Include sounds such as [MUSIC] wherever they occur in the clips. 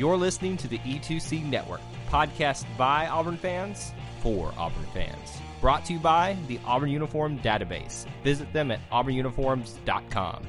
You're listening to the E2C Network, podcast by Auburn fans for Auburn fans. Brought to you by the Auburn Uniform Database. Visit them at auburnuniforms.com.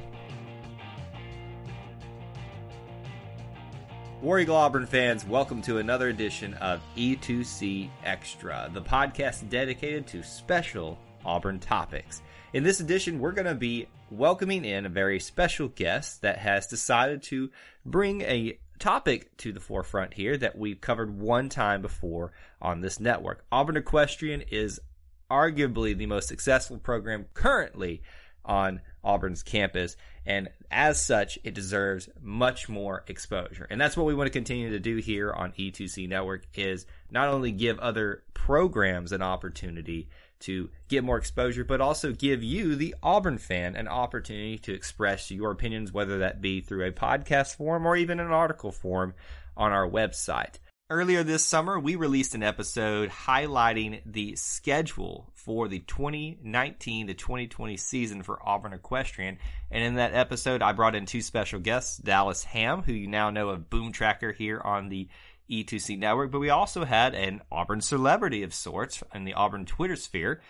War Eagle Auburn fans, welcome to another edition of E2C Extra, the podcast dedicated to special Auburn topics. In this edition, we're going to be welcoming in a very special guest that has decided to bring a topic to the forefront here that we've covered one time before on this network. Auburn Equestrian is arguably the most successful program currently on Auburn's campus. And as such, it deserves much more exposure. And that's what we want to continue to do here on E2C Network is not only give other programs an opportunity to get more exposure, but also give you, the Auburn fan, an opportunity to express your opinions, whether that be through a podcast form or even an article form on our website. Earlier this summer, we released an episode highlighting the schedule for the 2019 to 2020 season for Auburn Equestrian. And in that episode, I brought in two special guests, Dallas Ham, who you now know of Boom Tracker here on the E2C network, but we also had an Auburn celebrity of sorts in the Auburn Twitter sphere.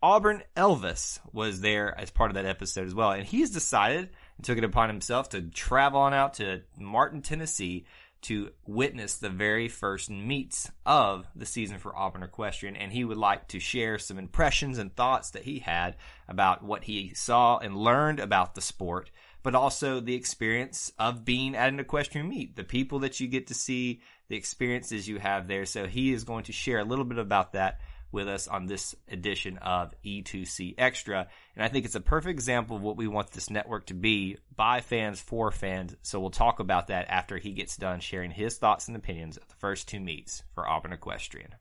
Auburn Elvis was there as part of that episode as well, and he's decided and took it upon himself to travel on out to Martin, Tennessee to witness the very first meets of the season for Auburn Equestrian, and he would like to share some impressions and thoughts that he had about what he saw and learned about the sport, but also the experience of being at an equestrian meet, the people that you get to see, the experiences you have there. So he is going to share a little bit about that with us on this edition of E2C Extra. And I think it's a perfect example of what we want this network to be by fans for fans. So we'll talk about that after he gets done sharing his thoughts and opinions of the first two meets for Auburn Equestrian.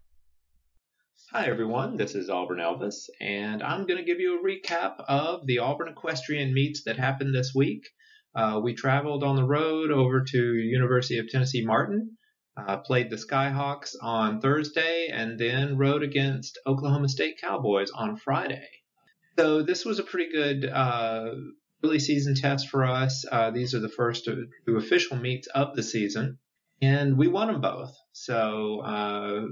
Hi, everyone. This is Auburn Elvis, and I'm going to give you a recap of the Auburn Equestrian meets that happened this week. Uh, we traveled on the road over to University of Tennessee Martin uh, played the Skyhawks on Thursday and then rode against Oklahoma State Cowboys on Friday. So this was a pretty good uh, early season test for us. Uh, these are the first two official meets of the season, and we won them both. So uh,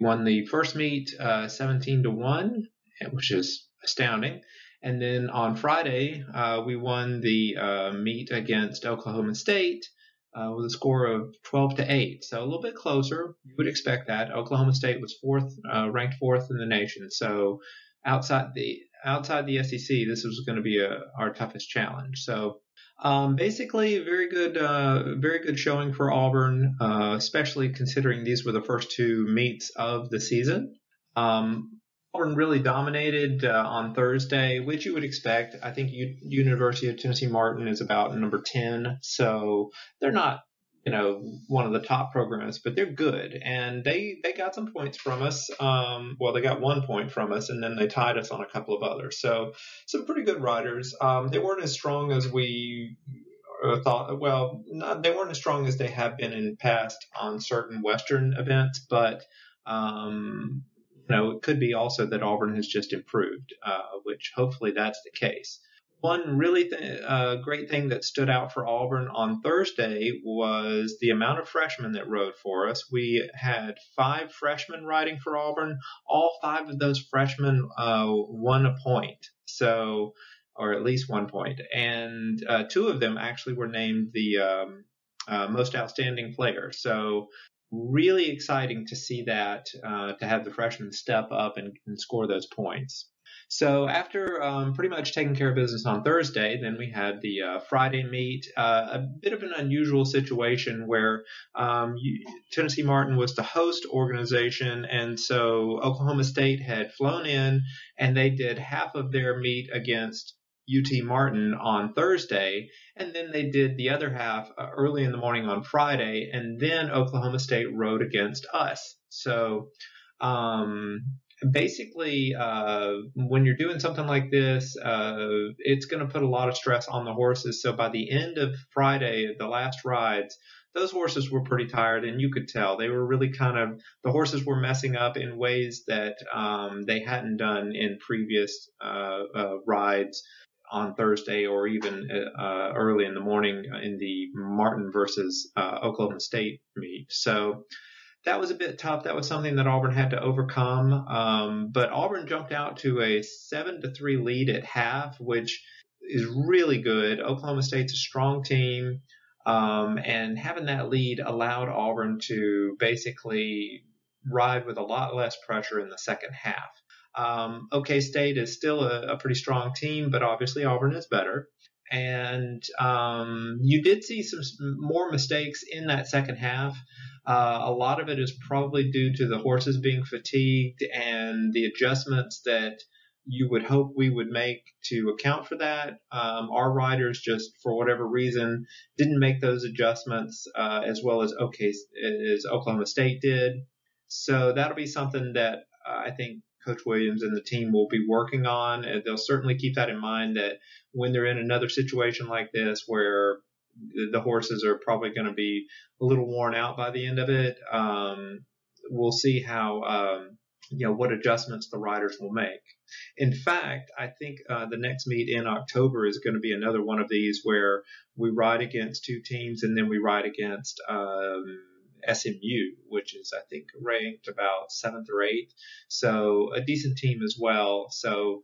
won the first meet uh, 17 to one, which is astounding. And then on Friday, uh, we won the meet against Oklahoma State uh, with a score of 12 to 8. So a little bit closer. You would expect that. Oklahoma State was fourth, uh, ranked fourth in the nation. So outside the outside the SEC, this was going to be a, our toughest challenge. So um, basically, very good, uh, very good showing for Auburn, uh, especially considering these were the first two meets of the season. Um, Auburn really dominated uh, on Thursday, which you would expect. I think U- University of Tennessee Martin is about number 10, so they're not, you know, one of the top programs, but they're good, and they they got some points from us. Um, well, they got one point from us, and then they tied us on a couple of others. So some pretty good riders. Um, they weren't as strong as we uh, thought. Well, not, they weren't as strong as they have been in past on certain Western events, but um, you know, it could be also that Auburn has just improved, uh, which hopefully that's the case. One really th- uh, great thing that stood out for Auburn on Thursday was the amount of freshmen that rode for us. We had five freshmen riding for Auburn. All five of those freshmen uh, won a point, so or at least one point, and uh, two of them actually were named the um, uh, most outstanding player. So really exciting to see that, uh, to have the freshmen step up and, and score those points. So after um, pretty much taking care of business on Thursday, then we had the uh, Friday meet. Uh, a bit of an unusual situation where um, Tennessee Martin was the host organization, and so Oklahoma State had flown in, and they did half of their meet against UT Martin on Thursday, and then they did the other half uh, early in the morning on Friday, and then Oklahoma State rode against us. So um, basically, uh, when you're doing something like this, uh, it's going to put a lot of stress on the horses. So by the end of Friday, the last rides, those horses were pretty tired, and you could tell they were really kind of the horses were messing up in ways that um, they hadn't done in previous uh, uh, rides on Thursday or even uh, early in the morning in the Martin versus uh, Oklahoma State meet. So that was a bit tough. That was something that Auburn had to overcome. Um, but Auburn jumped out to a seven to three lead at half, which is really good. Oklahoma State's a strong team. Um, and having that lead allowed Auburn to basically ride with a lot less pressure in the second half. Um, OK State is still a, a, pretty strong team, but obviously Auburn is better. And um, you did see some more mistakes in that second half. Uh, a lot of it is probably due to the horses being fatigued and the adjustments that you would hope we would make to account for that. Um, our riders just, for whatever reason, didn't make those adjustments uh, as well as OK as Oklahoma State did. So that'll be something that uh, I think Coach Williams and the team will be working on. And they'll certainly keep that in mind that when they're in another situation like this where the horses are probably going to be a little worn out by the end of it, um, we'll see how um, you know what adjustments the riders will make. In fact, I think uh, the next meet in October is going to be another one of these where we ride against two teams and then we ride against um, SMU, which is I think ranked about seventh or eighth, so a decent team as well. So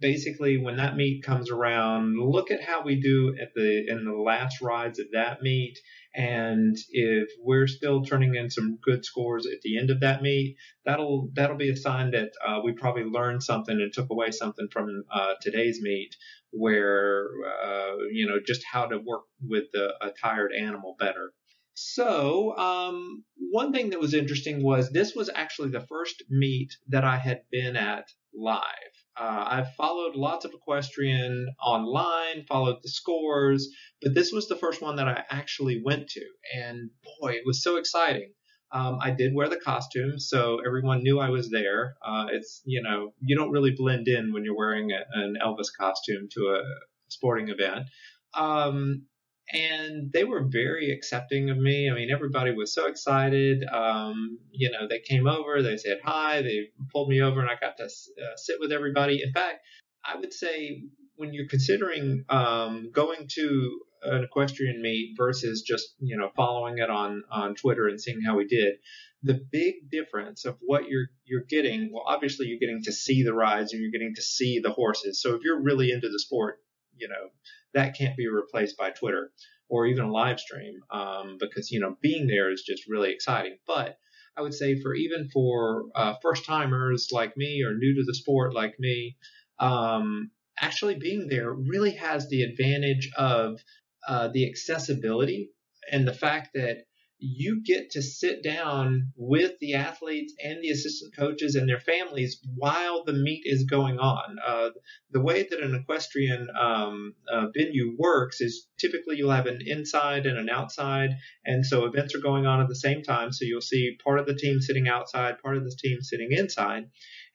basically when that meet comes around, look at how we do at the in the last rides of that meet, and if we're still turning in some good scores at the end of that meet, that'll that'll be a sign that uh, we probably learned something and took away something from uh, today's meet, where uh, you know just how to work with the, a tired animal better. So, um, one thing that was interesting was this was actually the first meet that I had been at live. Uh, I've followed lots of equestrian online, followed the scores, but this was the first one that I actually went to. And boy, it was so exciting. Um, I did wear the costume, so everyone knew I was there. Uh, it's, you know, you don't really blend in when you're wearing a, an Elvis costume to a sporting event. Um, and they were very accepting of me. I mean, everybody was so excited. Um, you know, they came over, they said hi, they pulled me over, and I got to uh, sit with everybody. In fact, I would say when you're considering um, going to an equestrian meet versus just you know following it on on Twitter and seeing how we did, the big difference of what you're you're getting. Well, obviously you're getting to see the rides and you're getting to see the horses. So if you're really into the sport, you know that can't be replaced by Twitter or even a live stream um, because you know being there is just really exciting. But I would say for even for uh, first timers like me or new to the sport like me, um, actually being there really has the advantage of uh, the accessibility and the fact that you get to sit down with the athletes and the assistant coaches and their families while the meet is going on. Uh, the way that an equestrian um, uh, venue works is typically you'll have an inside and an outside, and so events are going on at the same time. So you'll see part of the team sitting outside, part of the team sitting inside,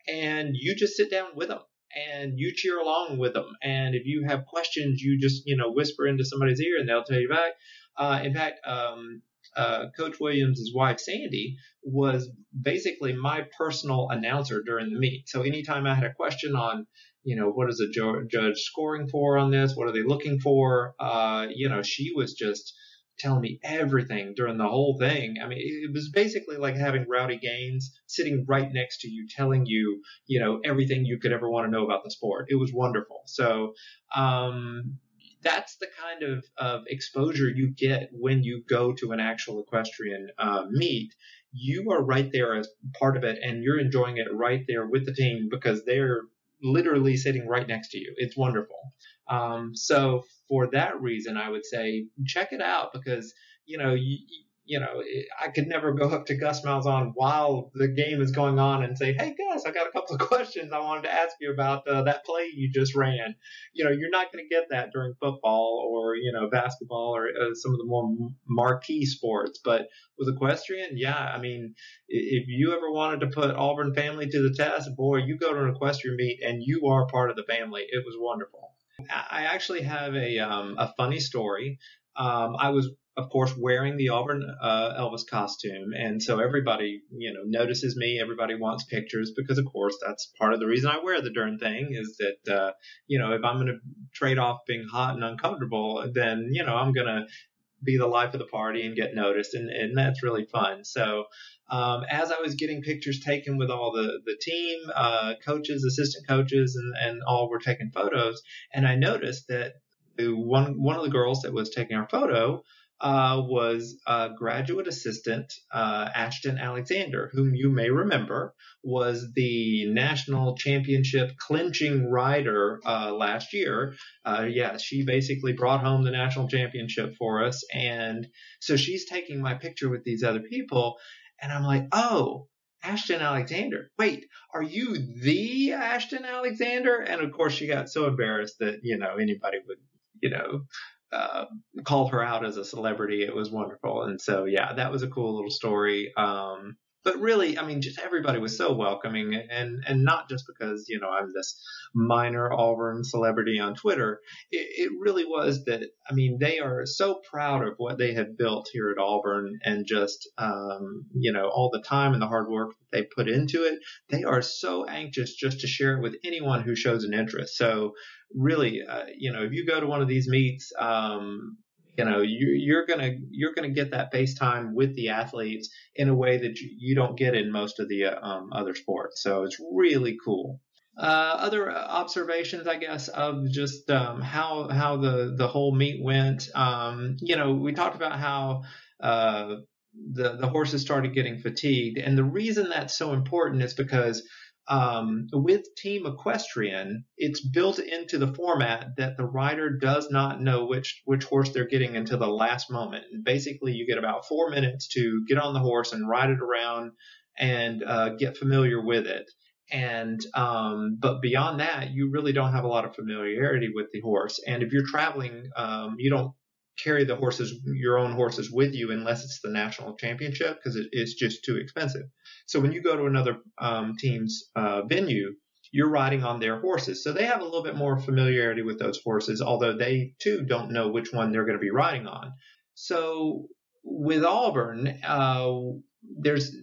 and you just sit down with them and you cheer along with them. And if you have questions, you just you know whisper into somebody's ear and they'll tell you back. Uh, in fact, um, uh, Coach Williams' wife, Sandy, was basically my personal announcer during the meet. So anytime I had a question on, you know, what is a ju- judge scoring for on this? What are they looking for? Uh, you know, she was just telling me everything during the whole thing. I mean, it was basically like having Rowdy Gaines sitting right next to you, telling you, you know, everything you could ever want to know about the sport. It was wonderful. So, um, that's the kind of, of exposure you get when you go to an actual equestrian uh, meet. You are right there as part of it, and you're enjoying it right there with the team because they're literally sitting right next to you. It's wonderful. Um, so for that reason, I would say check it out because you know you you know, I could never go up to Gus Malzahn while the game is going on and say, "Hey, Gus, I got a couple of [LAUGHS] questions I wanted to ask you about uh, that play you just ran." You know, you're not going to get that during football or you know basketball or uh, some of the more marquee sports. But with equestrian, yeah, I mean, if you ever wanted to put Auburn family to the test, boy, you go to an equestrian meet and you are part of the family. It was wonderful. I actually have a um, a funny story. Um, I was of course, wearing the Auburn uh, Elvis costume, and so everybody, you know, notices me. Everybody wants pictures because, of course, that's part of the reason I wear the darn thing. Is that, uh, you know, if I'm going to trade off being hot and uncomfortable, then you know I'm going to be the life of the party and get noticed, and, and that's really fun. So, um, as I was getting pictures taken with all the the team, uh, coaches, assistant coaches, and and all were taking photos, and I noticed that one one of the girls that was taking our photo uh, was uh, graduate assistant uh, Ashton Alexander, whom you may remember was the national championship clinching rider uh, last year. Uh, yeah, she basically brought home the national championship for us. And so she's taking my picture with these other people. And I'm like, oh, Ashton Alexander. Wait, are you the Ashton Alexander? And of course, she got so embarrassed that, you know, anybody would, you know, uh, called her out as a celebrity. It was wonderful. And so, yeah, that was a cool little story. Um, but really, I mean, just everybody was so welcoming, and and not just because you know I'm this minor Auburn celebrity on Twitter. It, it really was that I mean they are so proud of what they have built here at Auburn, and just um, you know all the time and the hard work that they put into it. They are so anxious just to share it with anyone who shows an interest. So really, uh, you know, if you go to one of these meets, um, you know, you, you're gonna you're gonna get that face time with the athletes in a way that you, you don't get in most of the uh, um, other sports. So it's really cool. Uh, other observations, I guess, of just um, how how the the whole meet went. Um, you know, we talked about how uh, the the horses started getting fatigued, and the reason that's so important is because um, with Team Equestrian, it's built into the format that the rider does not know which which horse they're getting until the last moment. And basically, you get about four minutes to get on the horse and ride it around and uh, get familiar with it. And um, but beyond that, you really don't have a lot of familiarity with the horse. And if you're traveling, um, you don't carry the horses, your own horses with you unless it's the national championship because it, it's just too expensive. So when you go to another um, team's uh, venue, you're riding on their horses. So they have a little bit more familiarity with those horses, although they too don't know which one they're going to be riding on. So with Auburn, uh, there's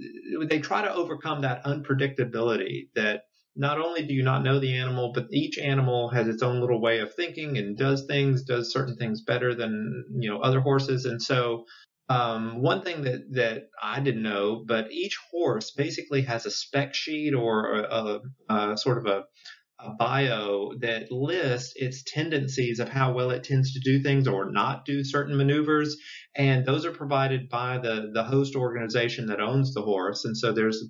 they try to overcome that unpredictability that not only do you not know the animal, but each animal has its own little way of thinking and does things, does certain things better than you know other horses. And so, um, one thing that that I didn't know, but each horse basically has a spec sheet or a, a, a sort of a a bio that lists its tendencies of how well it tends to do things or not do certain maneuvers. And those are provided by the, the host organization that owns the horse. And so there's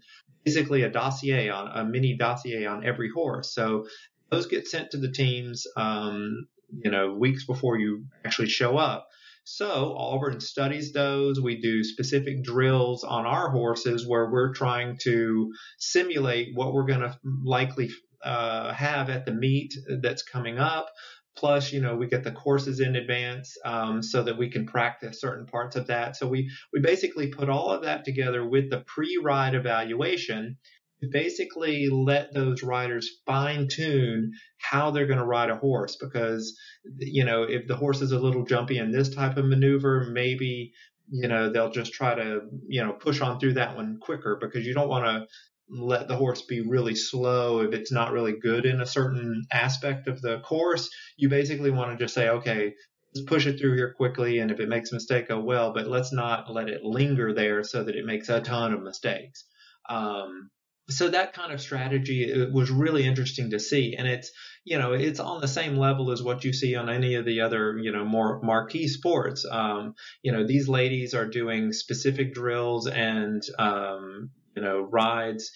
basically a dossier on a mini dossier on every horse. So those get sent to the teams, um, you know, weeks before you actually show up. So Auburn studies those. We do specific drills on our horses where we're trying to simulate what we're going to likely uh, have at the meet that's coming up. Plus, you know, we get the courses in advance um, so that we can practice certain parts of that. So we we basically put all of that together with the pre-ride evaluation to basically let those riders fine tune how they're going to ride a horse because you know if the horse is a little jumpy in this type of maneuver maybe you know they'll just try to you know push on through that one quicker because you don't want to let the horse be really slow if it's not really good in a certain aspect of the course. You basically want to just say, okay, let's push it through here quickly, and if it makes a mistake, oh well, but let's not let it linger there so that it makes a ton of mistakes. Um, so that kind of strategy was really interesting to see, and it's you know it's on the same level as what you see on any of the other you know more marquee sports. Um, you know these ladies are doing specific drills and um, you know, rides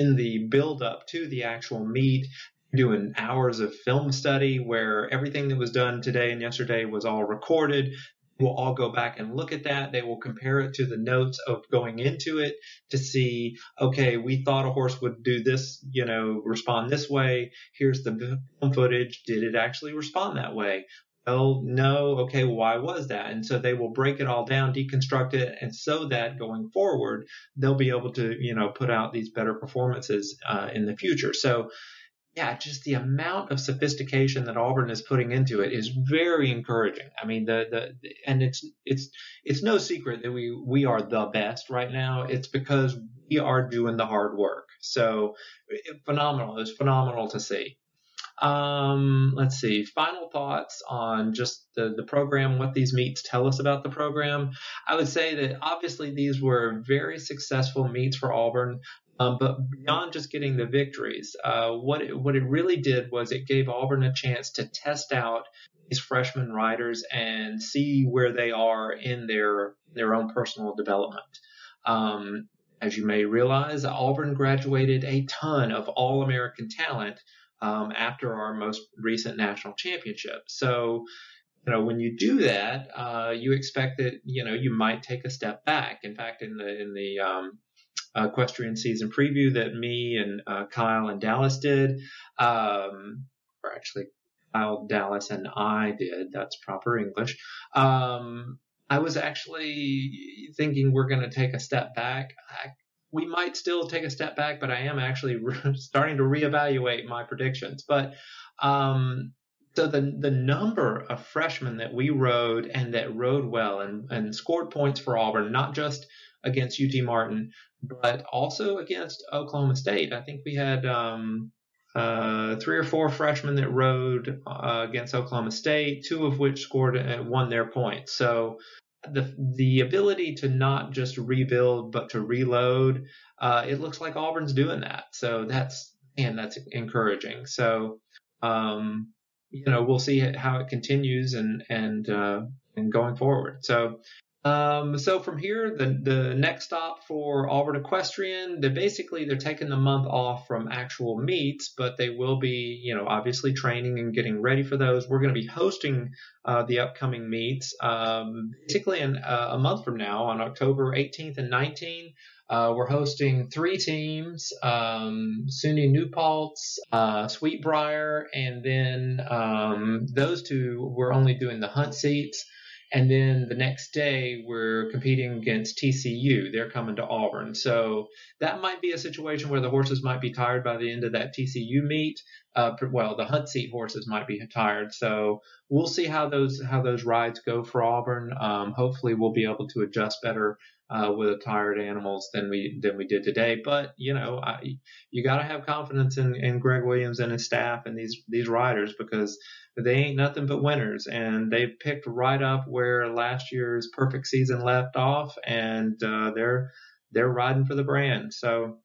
in the build up to the actual meet, doing hours of film study where everything that was done today and yesterday was all recorded. We'll all go back and look at that. They will compare it to the notes of going into it to see, okay, we thought a horse would do this, you know, respond this way. Here's the film footage. Did it actually respond that way? Well, no. Okay, why was that? And so they will break it all down, deconstruct it, and so that going forward, they'll be able to, you know, put out these better performances uh, in the future. So yeah, just the amount of sophistication that Auburn is putting into it is very encouraging. I mean, the, the, and it's, it's, it's no secret that we, we are the best right now. It's because we are doing the hard work. So phenomenal. It's phenomenal to see. Um, let's see. Final thoughts on just the, the program, what these meets tell us about the program. I would say that obviously these were very successful meets for Auburn. Um, but beyond just getting the victories, uh, what it, what it really did was it gave Auburn a chance to test out these freshman riders and see where they are in their their own personal development. Um, as you may realize, Auburn graduated a ton of All American talent um, after our most recent national championship. So, you know, when you do that, uh, you expect that you know you might take a step back. In fact, in the in the um, equestrian season preview that me and uh, Kyle and Dallas did, um, or actually Kyle, Dallas, and I did. That's proper English. Um, I was actually thinking we're going to take a step back. I, we might still take a step back, but I am actually [LAUGHS] re- starting to reevaluate my predictions. But um, so the the number of freshmen that we rode and that rode well and, and scored points for Auburn, not just against UT Martin, but also against Oklahoma State. I think we had um, uh, three or four freshmen that rode uh, against Oklahoma State, two of which scored and won their points. So the the ability to not just rebuild but to reload, uh, it looks like Auburn's doing that. So that's and that's encouraging. So um, you know we'll see how it continues and and uh, and going forward. So um, so from here, the the next stop for Auburn Equestrian, they basically they're taking the month off from actual meets, but they will be, you know, obviously training and getting ready for those. We're going to be hosting uh, the upcoming meets, um, basically in uh, a month from now, on October 18th and 19th. Uh, we're hosting three teams, um, SUNY New uh, Sweetbriar, and then um, those two, we're only doing the hunt seats. And then the next day, we're competing against TCU. They're coming to Auburn. So that might be a situation where the horses might be tired by the end of that TCU meet. Uh, well, the hunt seat horses might be tired. So we'll see how those how those rides go for Auburn. Um, hopefully, we'll be able to adjust better uh, with tired animals than we than we did today. But you know, I, you got to have confidence in, in Greg Williams and his staff and these these riders because they ain't nothing but winners, and they picked right up where last year's perfect season left off, and uh, they're they're riding for the brand. So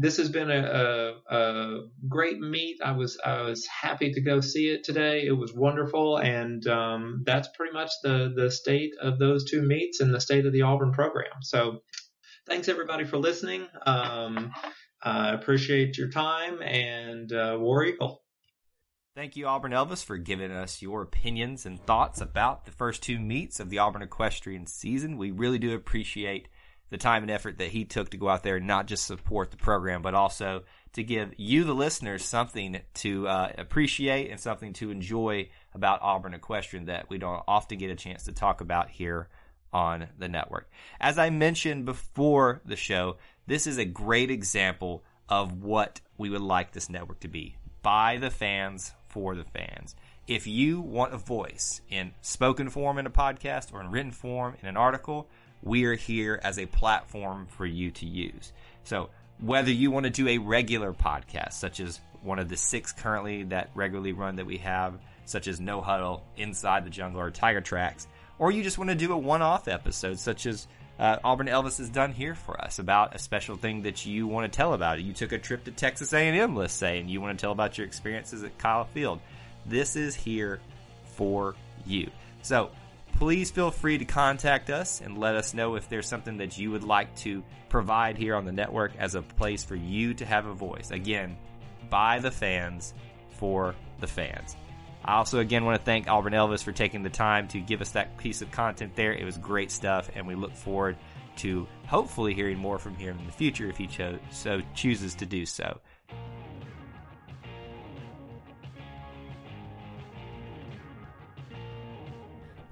this has been a, a, a, great meet. I was I was happy to go see it today. It was wonderful, and um, that's pretty much the the state of those two meets and the state of the Auburn program. So, thanks everybody for listening. Um, I appreciate your time and uh, War Eagle. Thank you, Auburn Elvis, for giving us your opinions and thoughts about the first two meets of the Auburn equestrian season. We really do appreciate the time and effort that he took to go out there and not just support the program, but also to give you, the listeners, something to uh, appreciate and something to enjoy about Auburn equestrian that we don't often get a chance to talk about here on the network. As I mentioned before the show, this is a great example of what we would like this network to be by the fans for the fans. If you want a voice in spoken form in a podcast or in written form in an article, we are here as a platform for you to use. So, whether you want to do a regular podcast, such as one of the six currently that regularly run that we have, such as No Huddle, Inside the Jungle, or Tiger Tracks, or you just want to do a one off episode, such as uh, Auburn Elvis has done here for us about a special thing that you want to tell about. You took a trip to Texas A&M, let's say, and you want to tell about your experiences at Kyle Field. This is here for you. So please feel free to contact us and let us know if there's something that you would like to provide here on the network as a place for you to have a voice. Again, by the fans, for the fans. I also, again, want to thank Auburn Elvis for taking the time to give us that piece of content there. It was great stuff, and we look forward to hopefully hearing more from him in the future if he cho- so chooses to do so.